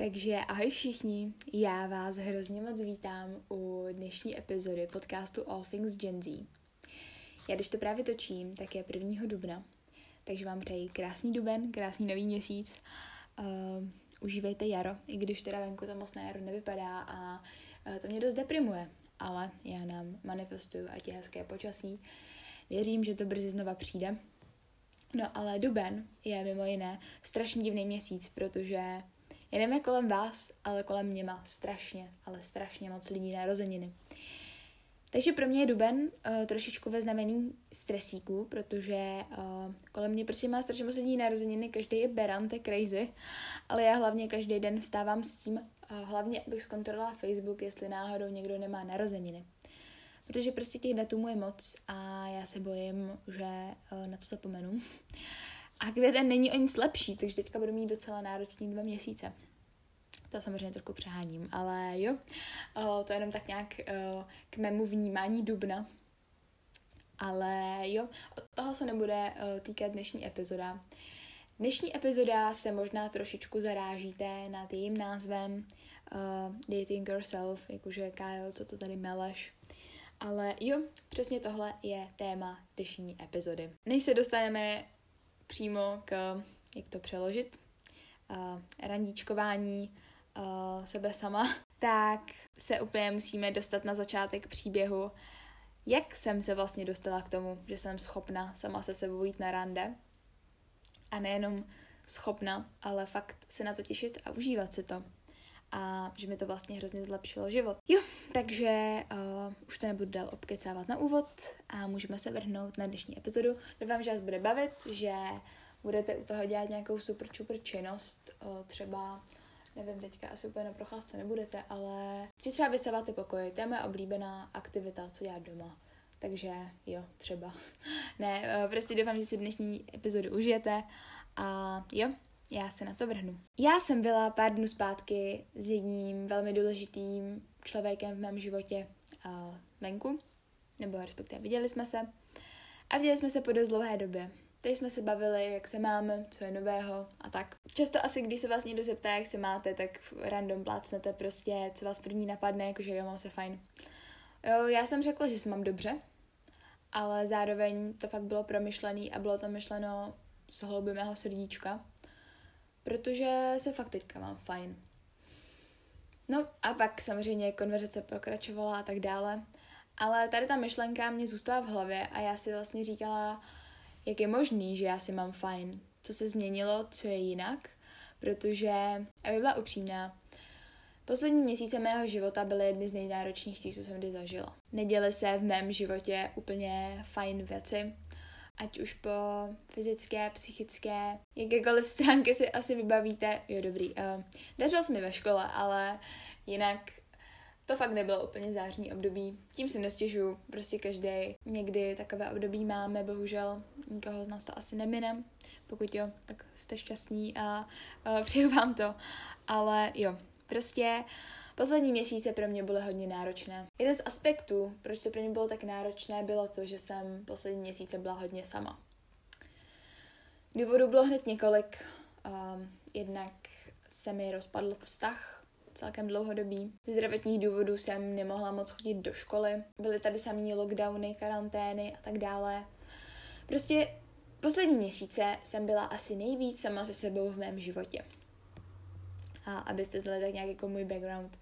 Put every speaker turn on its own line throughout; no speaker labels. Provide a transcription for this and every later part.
Takže ahoj všichni, já vás hrozně moc vítám u dnešní epizody podcastu All Things Gen Z. Já když to právě točím, tak je 1. dubna, takže vám přeji krásný duben, krásný nový měsíc. Uh, užívejte jaro, i když teda venku to moc na jaro nevypadá a uh, to mě dost deprimuje, ale já nám manifestuju, ať je hezké počasí. Věřím, že to brzy znova přijde. No ale duben je mimo jiné strašně divný měsíc, protože jak kolem vás, ale kolem mě má strašně, ale strašně moc lidí narozeniny. Takže pro mě je duben uh, trošičku ve znamení stresíků, protože uh, kolem mě prostě má strašně moc lidí narozeniny, každý je beran, to je crazy, ale já hlavně každý den vstávám s tím, uh, hlavně abych zkontrolovala Facebook, jestli náhodou někdo nemá narozeniny. Protože prostě těch datumů je moc a já se bojím, že uh, na to zapomenu. A květen není o nic lepší, takže teďka budu mít docela náročný dva měsíce. To samozřejmě trochu přeháním, ale jo, to je jenom tak nějak k mému vnímání dubna. Ale jo, od toho se nebude týkat dnešní epizoda. Dnešní epizoda se možná trošičku zarážíte nad jejím názvem uh, Dating Yourself, jakože Kyle, co to tady meleš. Ale jo, přesně tohle je téma dnešní epizody. Než se dostaneme přímo k, jak to přeložit, uh, randíčkování uh, sebe sama, tak se úplně musíme dostat na začátek příběhu, jak jsem se vlastně dostala k tomu, že jsem schopna sama se sebou jít na rande. A nejenom schopna, ale fakt se na to těšit a užívat si to. A že mi to vlastně hrozně zlepšilo život. Jo, takže uh, už to nebudu dál obkecávat na úvod a můžeme se vrhnout na dnešní epizodu. Doufám, že vás bude bavit, že budete u toho dělat nějakou super čupr činnost, uh, třeba nevím, teďka asi úplně na procházce nebudete, ale že třeba vysáváte pokoj, to je moje oblíbená aktivita, co dělat doma. Takže jo, třeba. ne, eh, prostě doufám, že si dnešní epizodu užijete a jo, já se na to vrhnu. Já jsem byla pár dnů zpátky s jedním velmi důležitým člověkem v mém životě uh, venku, nebo respektive viděli jsme se. A viděli jsme se po dost dlouhé době. Teď jsme se bavili, jak se máme, co je nového a tak. Často asi, když se vás někdo zeptá, jak se máte, tak random plácnete prostě, co vás první napadne, jakože jo, mám se fajn. Jo, já jsem řekla, že se mám dobře, ale zároveň to fakt bylo promyšlený a bylo to myšleno z hlouby mého srdíčka, protože se fakt teďka mám fajn. No a pak samozřejmě konverzace pokračovala a tak dále, ale tady ta myšlenka mě zůstala v hlavě a já si vlastně říkala, jak je možný, že já si mám fajn, co se změnilo, co je jinak, protože, aby byla upřímná, Poslední měsíce mého života byly jedny z nejnáročnějších, co jsem kdy zažila. Neděly se v mém životě úplně fajn věci, ať už po fyzické, psychické, jakékoliv stránky si asi vybavíte. Jo, dobrý. Uh, dařilo se mi ve škole, ale jinak to fakt nebylo úplně zářní období. Tím si nestěžuju, prostě každý někdy takové období máme, bohužel nikoho z nás to asi nemine. Pokud jo, tak jste šťastní a uh, přeju vám to. Ale jo, prostě poslední měsíce pro mě byly hodně náročné. Jeden z aspektů, proč to pro mě bylo tak náročné, bylo to, že jsem poslední měsíce byla hodně sama. Důvodů bylo hned několik. Um, jednak se mi rozpadl vztah celkem dlouhodobý. Z zdravotních důvodů jsem nemohla moc chodit do školy, byly tady samý lockdowny, karantény a tak dále. Prostě poslední měsíce jsem byla asi nejvíc sama se sebou v mém životě. A abyste znali tak nějak jako můj background,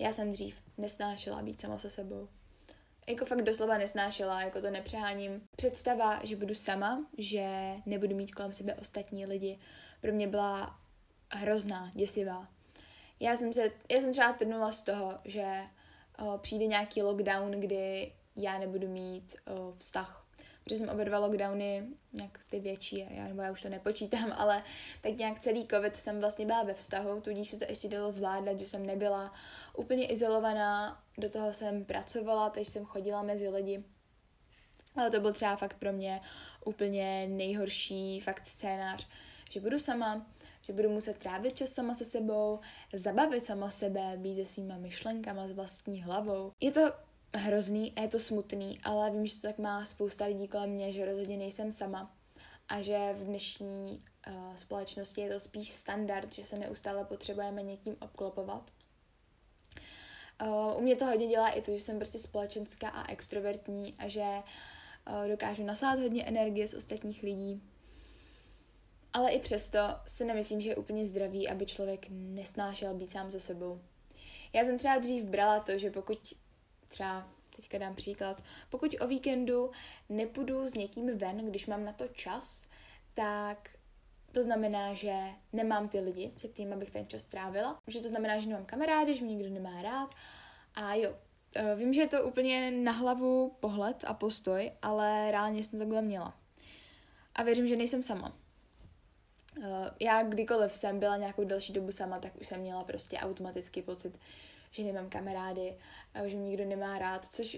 já jsem dřív nesnášela být sama se sebou. Jako fakt doslova nesnášela, jako to nepřeháním. Představa, že budu sama, že nebudu mít kolem sebe ostatní lidi, pro mě byla hrozná, děsivá já jsem se, já jsem třeba trnula z toho, že o, přijde nějaký lockdown, kdy já nebudu mít o, vztah. Protože jsem oba dva lockdowny, nějak ty větší, já, nebo já už to nepočítám, ale tak nějak celý covid jsem vlastně byla ve vztahu, tudíž se to ještě dalo zvládat, že jsem nebyla úplně izolovaná, do toho jsem pracovala, takže jsem chodila mezi lidi. Ale to byl třeba fakt pro mě úplně nejhorší fakt scénář, že budu sama, že budu muset trávit čas sama se sebou, zabavit sama sebe, být se svýma myšlenkama, s vlastní hlavou. Je to hrozný a je to smutný, ale vím, že to tak má spousta lidí kolem mě, že rozhodně nejsem sama a že v dnešní uh, společnosti je to spíš standard, že se neustále potřebujeme někým obklopovat. Uh, u mě to hodně dělá i to, že jsem prostě společenská a extrovertní a že uh, dokážu nasát hodně energie z ostatních lidí. Ale i přesto si nemyslím, že je úplně zdravý, aby člověk nesnášel být sám se sebou. Já jsem třeba dřív brala to, že pokud třeba, teďka dám příklad, pokud o víkendu nepůjdu s někým ven, když mám na to čas, tak to znamená, že nemám ty lidi, se kterými bych ten čas trávila. Že to znamená, že nemám kamarády, že mě nikdo nemá rád. A jo, eh, vím, že je to úplně na hlavu pohled a postoj, ale reálně jsem takhle měla. A věřím, že nejsem sama. Eh, já kdykoliv jsem byla nějakou delší dobu sama, tak už jsem měla prostě automatický pocit, že nemám kamarády, že mě nikdo nemá rád, což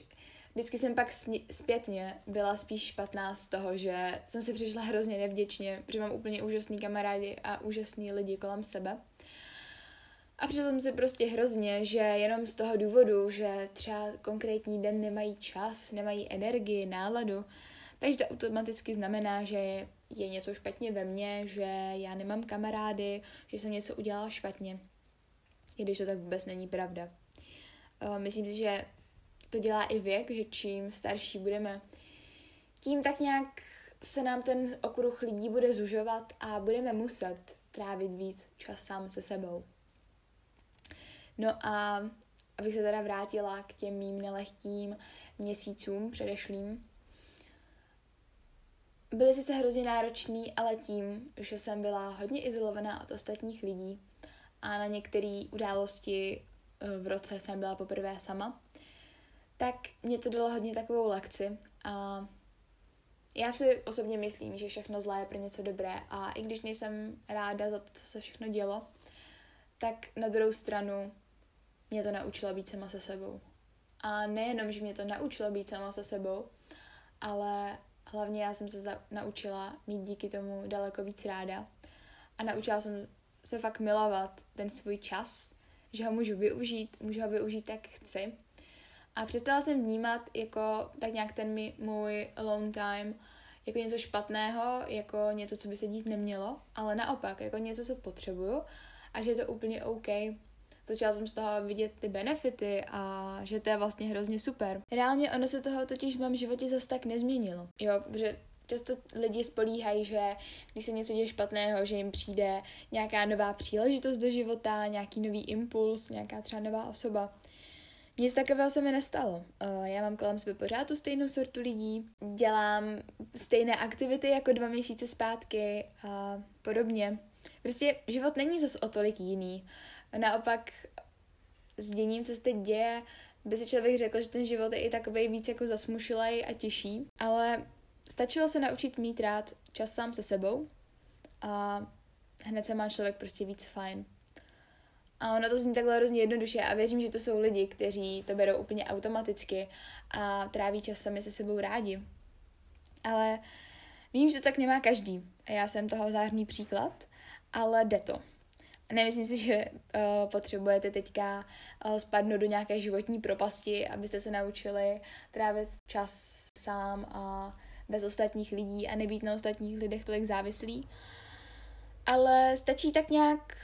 vždycky jsem pak zpětně byla spíš špatná z toho, že jsem si přišla hrozně nevděčně, protože mám úplně úžasný kamarády a úžasný lidi kolem sebe. A přišla jsem si prostě hrozně, že jenom z toho důvodu, že třeba konkrétní den nemají čas, nemají energii, náladu, takže to automaticky znamená, že je něco špatně ve mně, že já nemám kamarády, že jsem něco udělala špatně. I když to tak vůbec není pravda. Uh, myslím si, že to dělá i věk, že čím starší budeme, tím tak nějak se nám ten okruh lidí bude zužovat a budeme muset trávit víc čas sám se sebou. No a abych se teda vrátila k těm mým nelehkým měsícům předešlým, byly sice hrozně náročný, ale tím, že jsem byla hodně izolovaná od ostatních lidí a na některé události eh, v roce jsem byla poprvé sama, tak mě to dalo hodně takovou lekci a já si osobně myslím, že všechno zlé je pro něco dobré a i když nejsem ráda za to, co se všechno dělo, tak na druhou stranu mě to naučilo být sama se sebou. A nejenom, že mě to naučilo být sama se sebou, ale hlavně já jsem se za- naučila mít díky tomu daleko víc ráda. A naučila jsem se fakt milovat ten svůj čas, že ho můžu využít, můžu ho využít tak chci. A přestala jsem vnímat jako tak nějak ten můj alone time jako něco špatného, jako něco, co by se dít nemělo, ale naopak, jako něco, co potřebuju a že je to úplně OK začala jsem z toho vidět ty benefity a že to je vlastně hrozně super. Reálně ono se toho totiž v mém životě zase tak nezměnilo. Jo, protože často lidi spolíhají, že když se něco děje špatného, že jim přijde nějaká nová příležitost do života, nějaký nový impuls, nějaká třeba nová osoba. Nic takového se mi nestalo. Eh, já mám kolem sebe pořád tu stejnou sortu lidí, dělám stejné aktivity jako dva měsíce zpátky a podobně. Prostě život není zase o tolik jiný. Naopak s děním, co se teď děje, by si člověk řekl, že ten život je i takový víc jako zasmušilej a těžší, ale stačilo se naučit mít rád čas sám se sebou a hned se má člověk prostě víc fajn. A ono to zní takhle hrozně jednoduše a věřím, že to jsou lidi, kteří to berou úplně automaticky a tráví čas sami se sebou rádi. Ale vím, že to tak nemá každý. Já jsem toho zářný příklad, ale jde to. Nemyslím si, že uh, potřebujete teďka uh, spadnout do nějaké životní propasti, abyste se naučili trávit čas sám a bez ostatních lidí a nebýt na ostatních lidech tolik závislí. Ale stačí tak nějak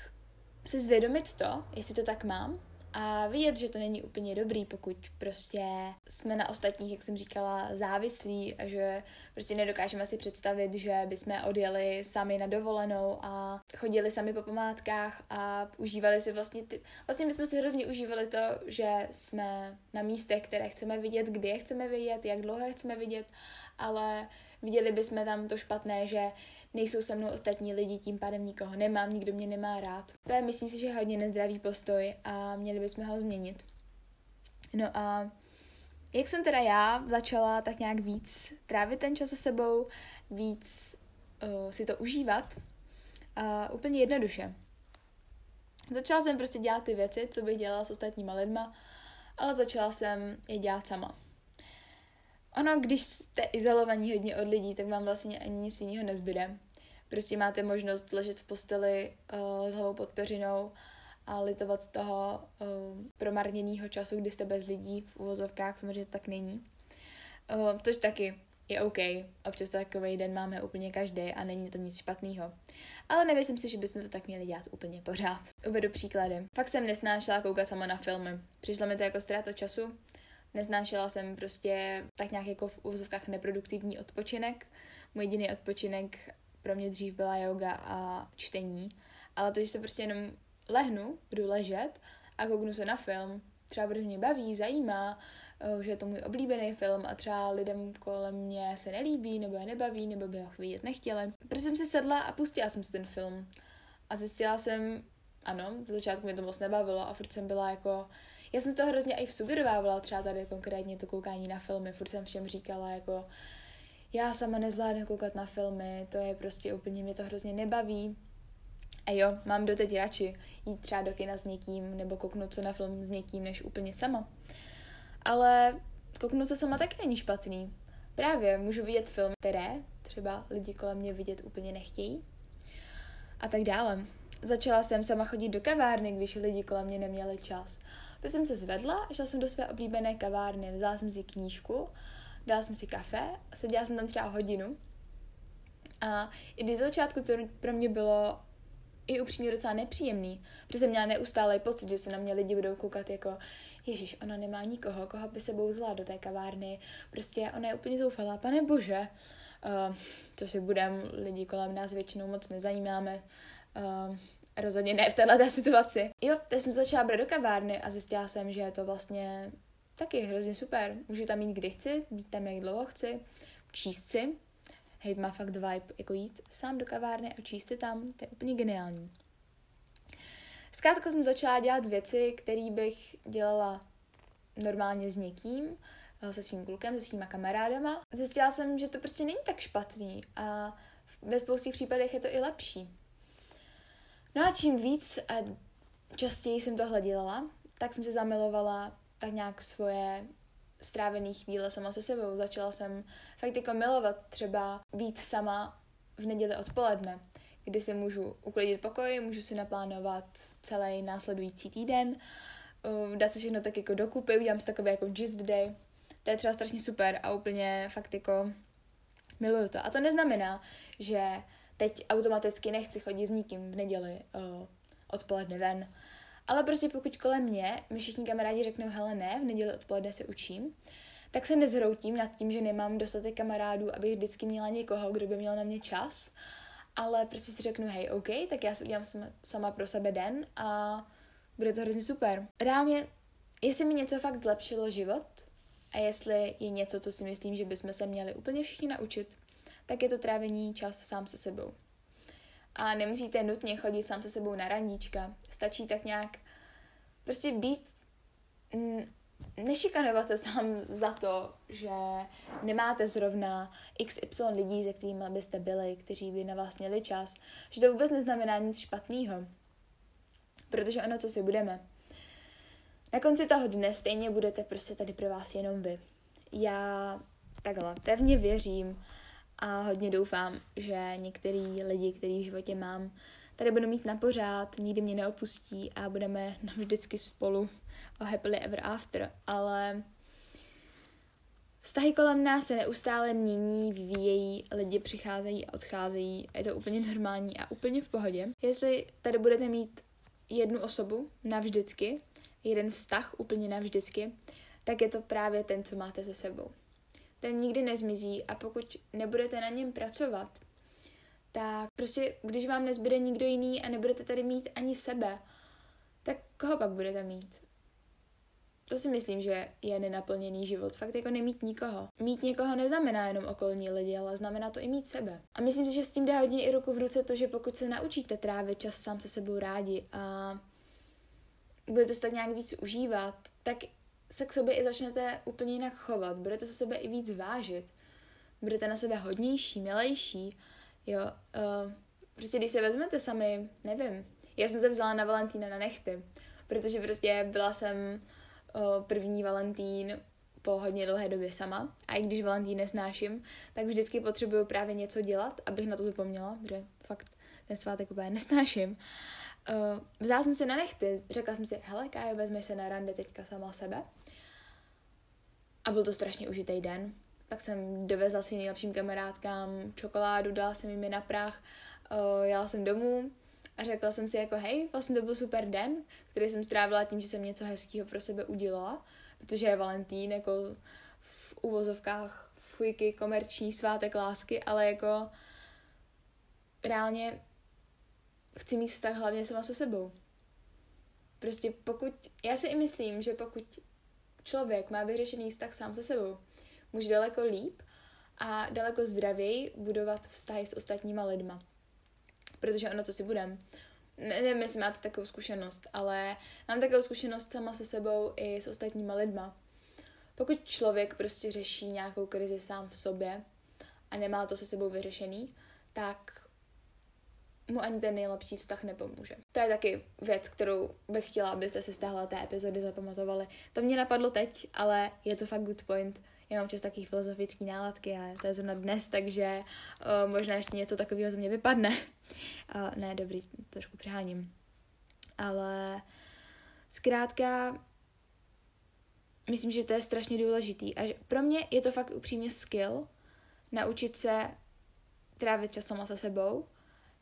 se zvědomit to, jestli to tak mám a vidět, že to není úplně dobrý, pokud prostě jsme na ostatních, jak jsem říkala, závislí a že prostě nedokážeme si představit, že bychom odjeli sami na dovolenou a chodili sami po památkách a užívali si vlastně ty... Vlastně bychom si hrozně užívali to, že jsme na místech, které chceme vidět, kdy je chceme vidět, jak dlouho je chceme vidět, ale viděli bychom tam to špatné, že nejsou se mnou ostatní lidi, tím pádem nikoho nemám, nikdo mě nemá rád. To je, myslím si, že hodně nezdravý postoj a měli bychom ho změnit. No a jak jsem teda já začala tak nějak víc trávit ten čas se sebou, víc uh, si to užívat, uh, úplně jednoduše. Začala jsem prostě dělat ty věci, co bych dělala s ostatníma lidma, ale začala jsem je dělat sama. Ono, když jste izolovaní hodně od lidí, tak vám vlastně ani nic jiného nezbyde. Prostě máte možnost ležet v posteli uh, s hlavou pod peřinou a litovat z toho uh, promarněného času, kdy jste bez lidí v uvozovkách, samozřejmě tak není. Uh, což taky je OK. Občas takový den máme úplně každý a není to nic špatného. Ale nemyslím si, že bychom to tak měli dělat úplně pořád. Uvedu příklady. Fakt jsem nesnášela koukat sama na filmy. Přišlo mi to jako ztráta času. Nesnášela jsem prostě tak nějak jako v úvozovkách neproduktivní odpočinek. Můj jediný odpočinek pro mě dřív byla yoga a čtení. Ale to, že se prostě jenom lehnu, budu ležet a kouknu se na film, třeba protože mě baví, zajímá, Eh, že je to můj oblíbený film a třeba lidem kolem mě se nelíbí, nebo je nebaví, nebo by ho vidět nechtěli. Prostě jsem si sedla a pustila jsem si ten film. A zjistila jsem, ano, z začátku mě to moc nebavilo a furt jsem byla jako, já jsem z toho hrozně i sugerovávala, třeba tady konkrétně to koukání na filmy, furt jsem všem říkala jako, já sama nezvládnu koukat na filmy, to je prostě úplně, mě to hrozně nebaví. A jo, mám doteď radši jít třeba do kina s někým nebo kouknout se na film s někým, než úplně sama. Ale kouknout se sama taky není špatný. Právě můžu vidět film, které třeba lidi kolem mě vidět úplně nechtějí. A tak dále. Začala jsem sama chodit do kavárny, když lidi kolem mě neměli čas. Pak jsem se zvedla, šla jsem do své oblíbené kavárny, vzala jsem si knížku, dala jsem si kafe, seděla jsem tam třeba hodinu. A i když začátku to pro mě bylo i upřímně docela nepříjemný, protože jsem měla neustále pocit, že se na mě lidi budou koukat jako Ježíš, ona nemá nikoho, koho by se bouzla do té kavárny, prostě ona je úplně zoufalá, pane bože, uh, to si budem, lidi kolem nás většinou moc nezajímáme, uh, rozhodně ne v této situaci. Jo, teď jsem začala brát do kavárny a zjistila jsem, že je to vlastně taky hrozně super. Můžu tam jít kdy chci, být tam jak dlouho chci, číst si, hejt má fakt vibe, jako jít sám do kavárny a číst si tam, to je úplně geniální. Zkrátka jsem začala dělat věci, které bych dělala normálně s někým, eh, se svým klukem, se svýma kamarádama. Zjistila jsem, že to prostě není tak špatný a ve spoustě případech je to i lepší. No a čím víc a častěji jsem tohle dělala, tak jsem se zamilovala tak nějak svoje strávené chvíle sama se sebou. Začala jsem fakt jako milovat třeba být sama v neděli odpoledne kdy si můžu uklidit pokoj, můžu si naplánovat celý následující týden, dát si všechno tak jako dokupy, udělám si takový jako gist day. To je třeba strašně super a úplně fakt jako miluju to. A to neznamená, že teď automaticky nechci chodit s nikým v neděli uh, odpoledne ven. Ale prostě pokud kolem mě mi všichni kamarádi řeknou, hele ne, v neděli odpoledne se učím, tak se nezhroutím nad tím, že nemám dostatek kamarádů, abych vždycky měla někoho, kdo by měl na mě čas ale prostě si řeknu, hej, OK, tak já si udělám sama, sama pro sebe den a bude to hrozně super. Reálně, jestli mi něco fakt zlepšilo život a jestli je něco, co si myslím, že bychom se měli úplně všichni naučit, tak je to trávení čas sám se sebou. A nemusíte nutně chodit sám se sebou na randíčka. Stačí tak nějak prostě být nešikanovat se sám za to, že nemáte zrovna XY lidí, se kterými byste byli, kteří by na vás měli čas, že to vůbec neznamená nic špatného. Protože ono, co si budeme. Na konci toho dne stejně budete prostě tady pro vás jenom vy. Já takhle pevně věřím a hodně doufám, že některý lidi, který v životě mám, tady budu mít na pořád, nikdy mě neopustí a budeme navždycky spolu o happily ever after, ale vztahy kolem nás se neustále mění, vyvíjejí, lidi přicházejí a odcházejí je to úplně normální a úplně v pohodě. Jestli tady budete mít jednu osobu navždycky, jeden vztah úplně navždycky, tak je to právě ten, co máte se sebou. Ten nikdy nezmizí a pokud nebudete na něm pracovat, tak prostě, když vám nezbyde nikdo jiný a nebudete tady mít ani sebe, tak koho pak budete mít? To si myslím, že je nenaplněný život. Fakt jako nemít nikoho. Mít někoho neznamená jenom okolní lidi, ale znamená to i mít sebe. A myslím si, že s tím jde hodně i ruku v ruce to, že pokud se naučíte trávit čas sám se sebou rádi a budete se tak nějak víc užívat, tak se k sobě i začnete úplně jinak chovat. Budete se sebe i víc vážit. Budete na sebe hodnější, milejší Jo, uh, prostě když se vezmete sami, nevím, já jsem se vzala na Valentína na nechty, protože prostě byla jsem uh, první Valentín po hodně dlouhé době sama a i když Valentín nesnáším, tak vždycky potřebuju právě něco dělat, abych na to zapomněla, protože fakt ten svátek úplně nesnáším. Uh, vzala jsem se na nechty, řekla jsem si, hele Kájo, vezmi se na rande teďka sama sebe. A byl to strašně užitý den. pak jsem dovezla svým nejlepším kamarádkám čokoládu, dala jsem jim je na prach, uh, jela jsem domů a řekla jsem si jako hej, vlastně to byl super den, který jsem strávila tím, že jsem něco hezkého pro sebe udělala, protože je Valentín jako v uvozovkách fujky, komerční svátek lásky, ale jako reálně chci mít vztah hlavně sama se sebou. Prostě pokud, já si i myslím, že pokud člověk má vyřešený vztah sám se sebou, může daleko líp a daleko zdravěji budovat vztahy s ostatníma lidma. Protože ono, co si budem, ne, nevím, jestli máte takovou zkušenost, ale mám takovou zkušenost sama se sebou i s ostatníma lidma. Pokud člověk prostě řeší nějakou krizi sám v sobě a nemá to se sebou vyřešený, tak mu ani ten nejlepší vztah nepomůže. To je taky věc, kterou bych chtěla, abyste si z té epizody zapamatovali. To mě napadlo teď, ale je to fakt good point. Já mám čas takový filozofický náladky a to je zrovna dnes, takže uh, možná ještě něco takového ze mě vypadne. Uh, ne, dobrý, trošku přeháním. Ale zkrátka myslím, že to je strašně důležitý. A pro mě je to fakt upřímně skill naučit se trávit čas sama se sebou.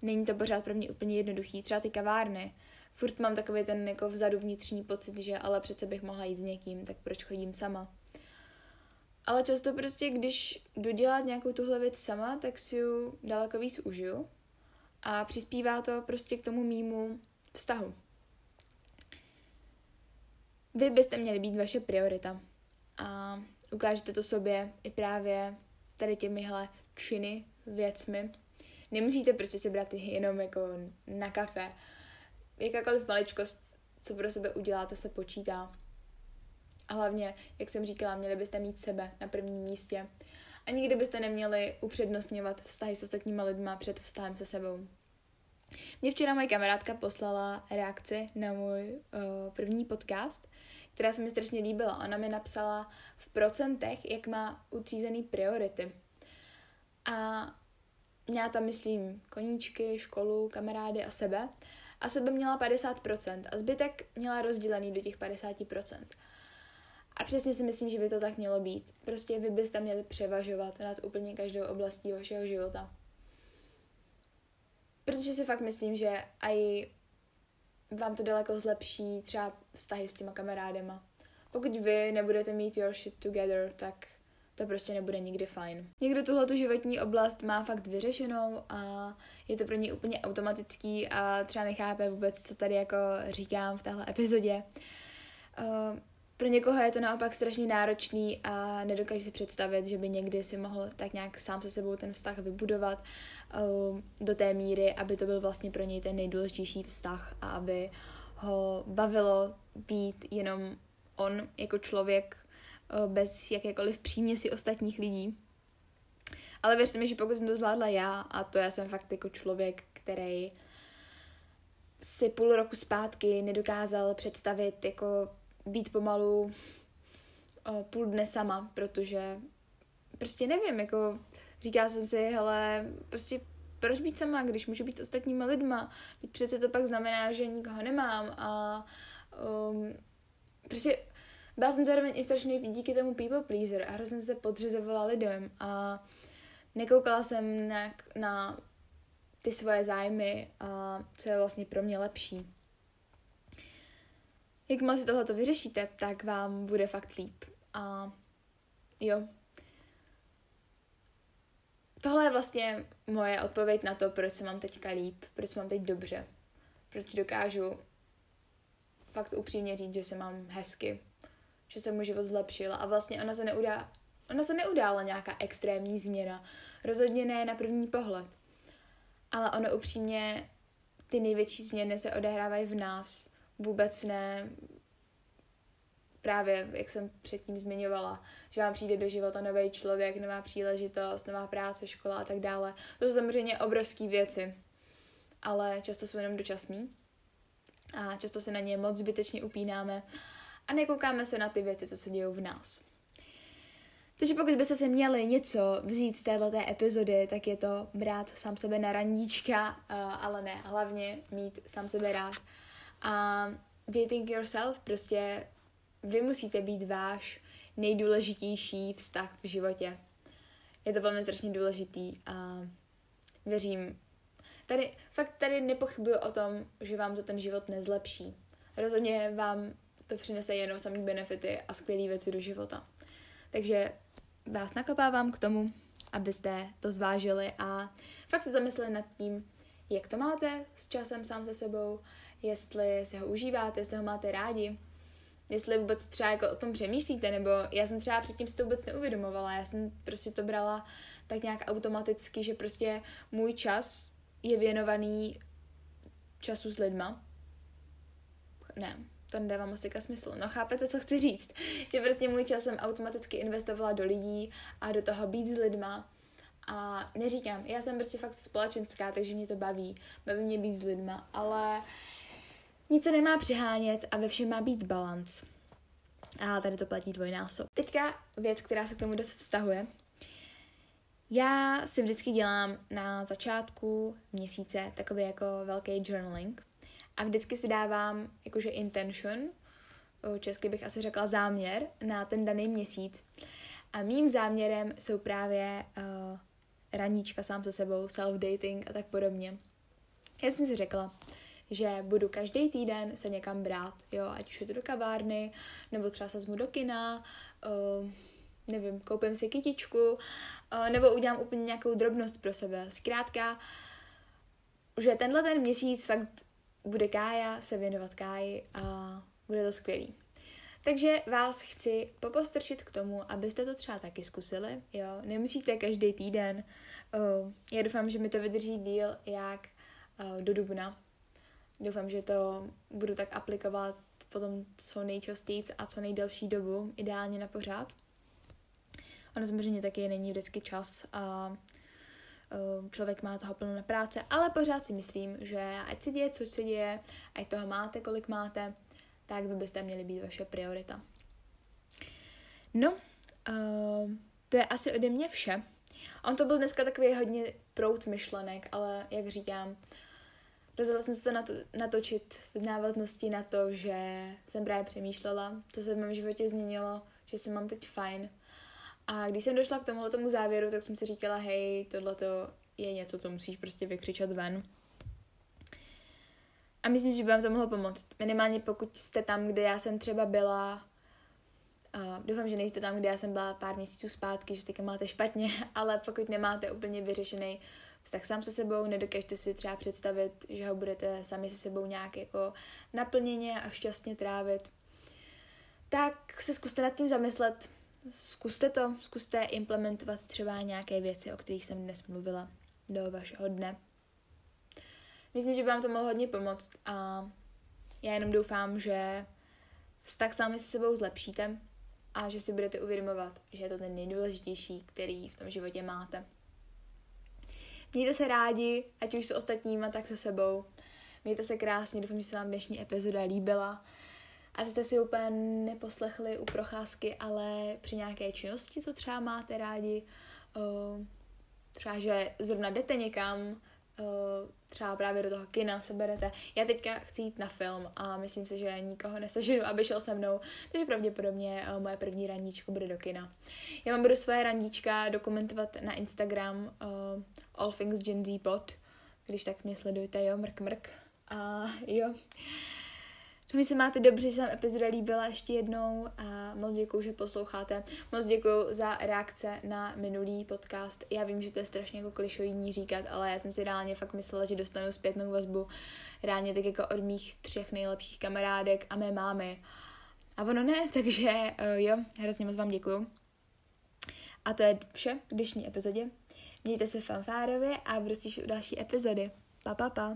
Není to pořád pro mě úplně jednoduchý. Třeba ty kavárny. Furt mám takový ten jako vzadu vnitřní pocit, že ale přece bych mohla jít s někým, tak proč chodím sama. Ale často prostě, když jdu dělat nějakou tuhle věc sama, tak si ju daleko víc užiju a přispívá to prostě k tomu mýmu vztahu. Vy byste měli být vaše priorita a ukážete to sobě i právě tady těmihle činy, věcmi. Nemusíte prostě si brát jenom jako na kafe. Jakákoliv maličkost, co pro sebe uděláte, se počítá. A hlavně, jak jsem říkala, měli byste mít sebe na prvním místě. A nikdy byste neměli upřednostňovat vztahy s ostatníma lidma před vztahem se sebou. Mě včera moje kamarádka poslala reakci na můj uh, první podcast, která se mi strašně líbila. Ona mi napsala v procentech, jak má utřízený priority. A měla tam, myslím, koníčky, školu, kamarády a sebe. A sebe měla 50% a zbytek měla rozdělený do těch 50%. A přesně si myslím, že by to tak mělo být. Prostě vy byste měli převažovat nad úplně každou oblastí vašeho života. Protože si fakt myslím, že i vám to daleko zlepší třeba vztahy s těma kamarádema. Pokud vy nebudete mít your shit together, tak to prostě nebude nikdy fajn. Někdo tuhle tu životní oblast má fakt vyřešenou a je to pro něj úplně automatický a třeba nechápe vůbec, co tady jako říkám v téhle epizodě. Uh, pro někoho je to naopak strašně náročný a nedokáže si představit, že by někdy si mohl tak nějak sám se sebou ten vztah vybudovat uh, do té míry, aby to byl vlastně pro něj ten nejdůležitější vztah a aby ho bavilo být jenom on jako člověk bez jakékoliv příměsi ostatních lidí. Ale věřte mi, že pokud jsem to zvládla já, a to já jsem fakt jako člověk, který si půl roku zpátky nedokázal představit jako být pomalu o, půl dne sama, protože prostě nevím, jako říká jsem si, hele, prostě proč být sama, když můžu být s ostatníma lidma? Být přece to pak znamená, že nikoho nemám a um, prostě byla jsem zároveň i strašný díky tomu people pleaser a hrozně se podřizovala lidem a nekoukala jsem nějak na ty svoje zájmy a co je vlastně pro mě lepší. Jakmile si tohleto vyřešíte, tak vám bude fakt líp. A jo. Tohle je vlastně moje odpověď na to, proč se mám teďka líp, proč se mám teď dobře. Proč dokážu fakt upřímně říct, že se mám hezky, že se můj život zlepšil a vlastně ona se neudá, ona se neudála nějaká extrémní změna. Rozhodně ne na první pohled. Ale ono upřímně, ty největší změny se odehrávají v nás vůbec ne právě, jak jsem předtím zmiňovala, že vám přijde do života nový člověk, nová příležitost, nová práce, škola a tak dále. To jsou samozřejmě obrovské věci, ale často jsou jenom dočasný a často se na ně moc zbytečně upínáme a nekoukáme se na ty věci, co se dějou v nás. Takže pokud byste se měli něco vzít z této epizody, tak je to brát sám sebe na randíčka, ale ne, hlavně mít sám sebe rád a dating yourself, prostě vy musíte být váš nejdůležitější vztah v životě. je to velmi strašně důležitý a věřím, tady, fakt tady nepochybuju o tom, že vám to ten život nezlepší. Rozhodně vám to přinese jenom samý benefity a skvělé věci do života. Takže vás nakopávám k tomu, abyste to zvážili a fakt se zamysleli nad tím, jak to máte s časem sám se sebou, jestli se ho užíváte, jestli ho máte rádi, jestli vůbec třeba jako o tom přemýšlíte, nebo já jsem třeba předtím si to vůbec neuvědomovala, já jsem prostě to brala tak nějak automaticky, že prostě můj čas je věnovaný času s lidma. Ne, to nedává moc smysl. No chápete, co chci říct? Že prostě můj čas jsem automaticky investovala do lidí a do toho být s lidma. A neříkám, já jsem prostě fakt společenská, takže mě to baví. Baví mě být s lidma, ale nic se nemá přehánět a ve všem má být balans. A tady to platí dvojnásob. Teďka věc, která se k tomu dost vztahuje. Já si vždycky dělám na začátku měsíce takový jako velký journaling a vždycky si dávám jakože intention, česky bych asi řekla záměr na ten daný měsíc. A mým záměrem jsou právě uh, raníčka sám se sebou, self-dating a tak podobně. Já jsem si řekla, že budu každý týden se někam brát, jo, ať už je to do kavárny, nebo třeba se zmu do kina, uh, nevím, koupím si kytičku, uh, nebo udělám úplně nějakou drobnost pro sebe. Zkrátka, že tenhle ten měsíc fakt bude Kája se věnovat Káji a bude to skvělý. Takže vás chci popostrčit k tomu, abyste to třeba taky zkusili, jo, nemusíte každý týden, uh, já doufám, že mi to vydrží díl jak uh, do dubna, doufám, že to budu tak aplikovat potom co nejčastěji a co nejdelší dobu, ideálně na pořád. Ono samozřejmě taky není vždycky čas a člověk má toho plno na práce, ale pořád si myslím, že ať se děje, co se děje, ať toho máte, kolik máte, tak by byste měli být vaše priorita. No, uh, to je asi ode mě vše. On to byl dneska takový hodně prout myšlenek, ale jak říkám, rozhodla jsem se to nato- natočit v návaznosti na to, že jsem právě přemýšlela, co se v mém životě změnilo, že se mám teď fajn a když jsem došla k tomuhle tomu závěru, tak jsem si říkala, hej, tohle je něco, co musíš prostě vykřičet ven. A myslím, že by vám to mohlo pomoct. Minimálně pokud jste tam, kde já jsem třeba byla, uh, doufám, že nejste tam, kde já jsem byla pár měsíců zpátky, že teďka máte špatně, ale pokud nemáte úplně vyřešený vztah sám se sebou, nedokážete si třeba představit, že ho budete sami se sebou nějak jako naplněně a šťastně trávit, tak se zkuste nad tím zamyslet, zkuste to, zkuste implementovat třeba nějaké věci, o kterých jsem dnes mluvila do vašeho dne. Myslím, že by vám to mohlo hodně pomoct a já jenom doufám, že vztah sami se sebou zlepšíte a že si budete uvědomovat, že je to ten nejdůležitější, který v tom životě máte. Mějte se rádi, ať už s ostatníma, tak se sebou. Mějte se krásně, doufám, že se vám dnešní epizoda líbila. Asi jste si úplně neposlechli u procházky, ale při nějaké činnosti, co třeba máte rádi, třeba, že zrovna jdete někam, třeba právě do toho kina se berete. Já teďka chci jít na film a myslím si, že nikoho neseženu, aby šel se mnou, takže pravděpodobně moje první randíčko bude do kina. Já vám budu svoje randíčka dokumentovat na Instagram uh, All Things Gen Z Pod, když tak mě sledujte, jo, mrk mrk. A jo. Že se máte dobře, že se vám epizoda líbila ještě jednou a moc děkuji, že posloucháte. Moc děkuji za reakce na minulý podcast. Já vím, že to je strašně jako klišoidní říkat, ale já jsem si reálně fakt myslela, že dostanu zpětnou vazbu reálně tak jako od mých třech nejlepších kamarádek a mé mámy. A ono ne, takže uh, jo, hrozně moc vám děkuju. A to je vše k dnešní epizodě. Mějte se fanfárově a budu u další epizody. Pa, pa, pa.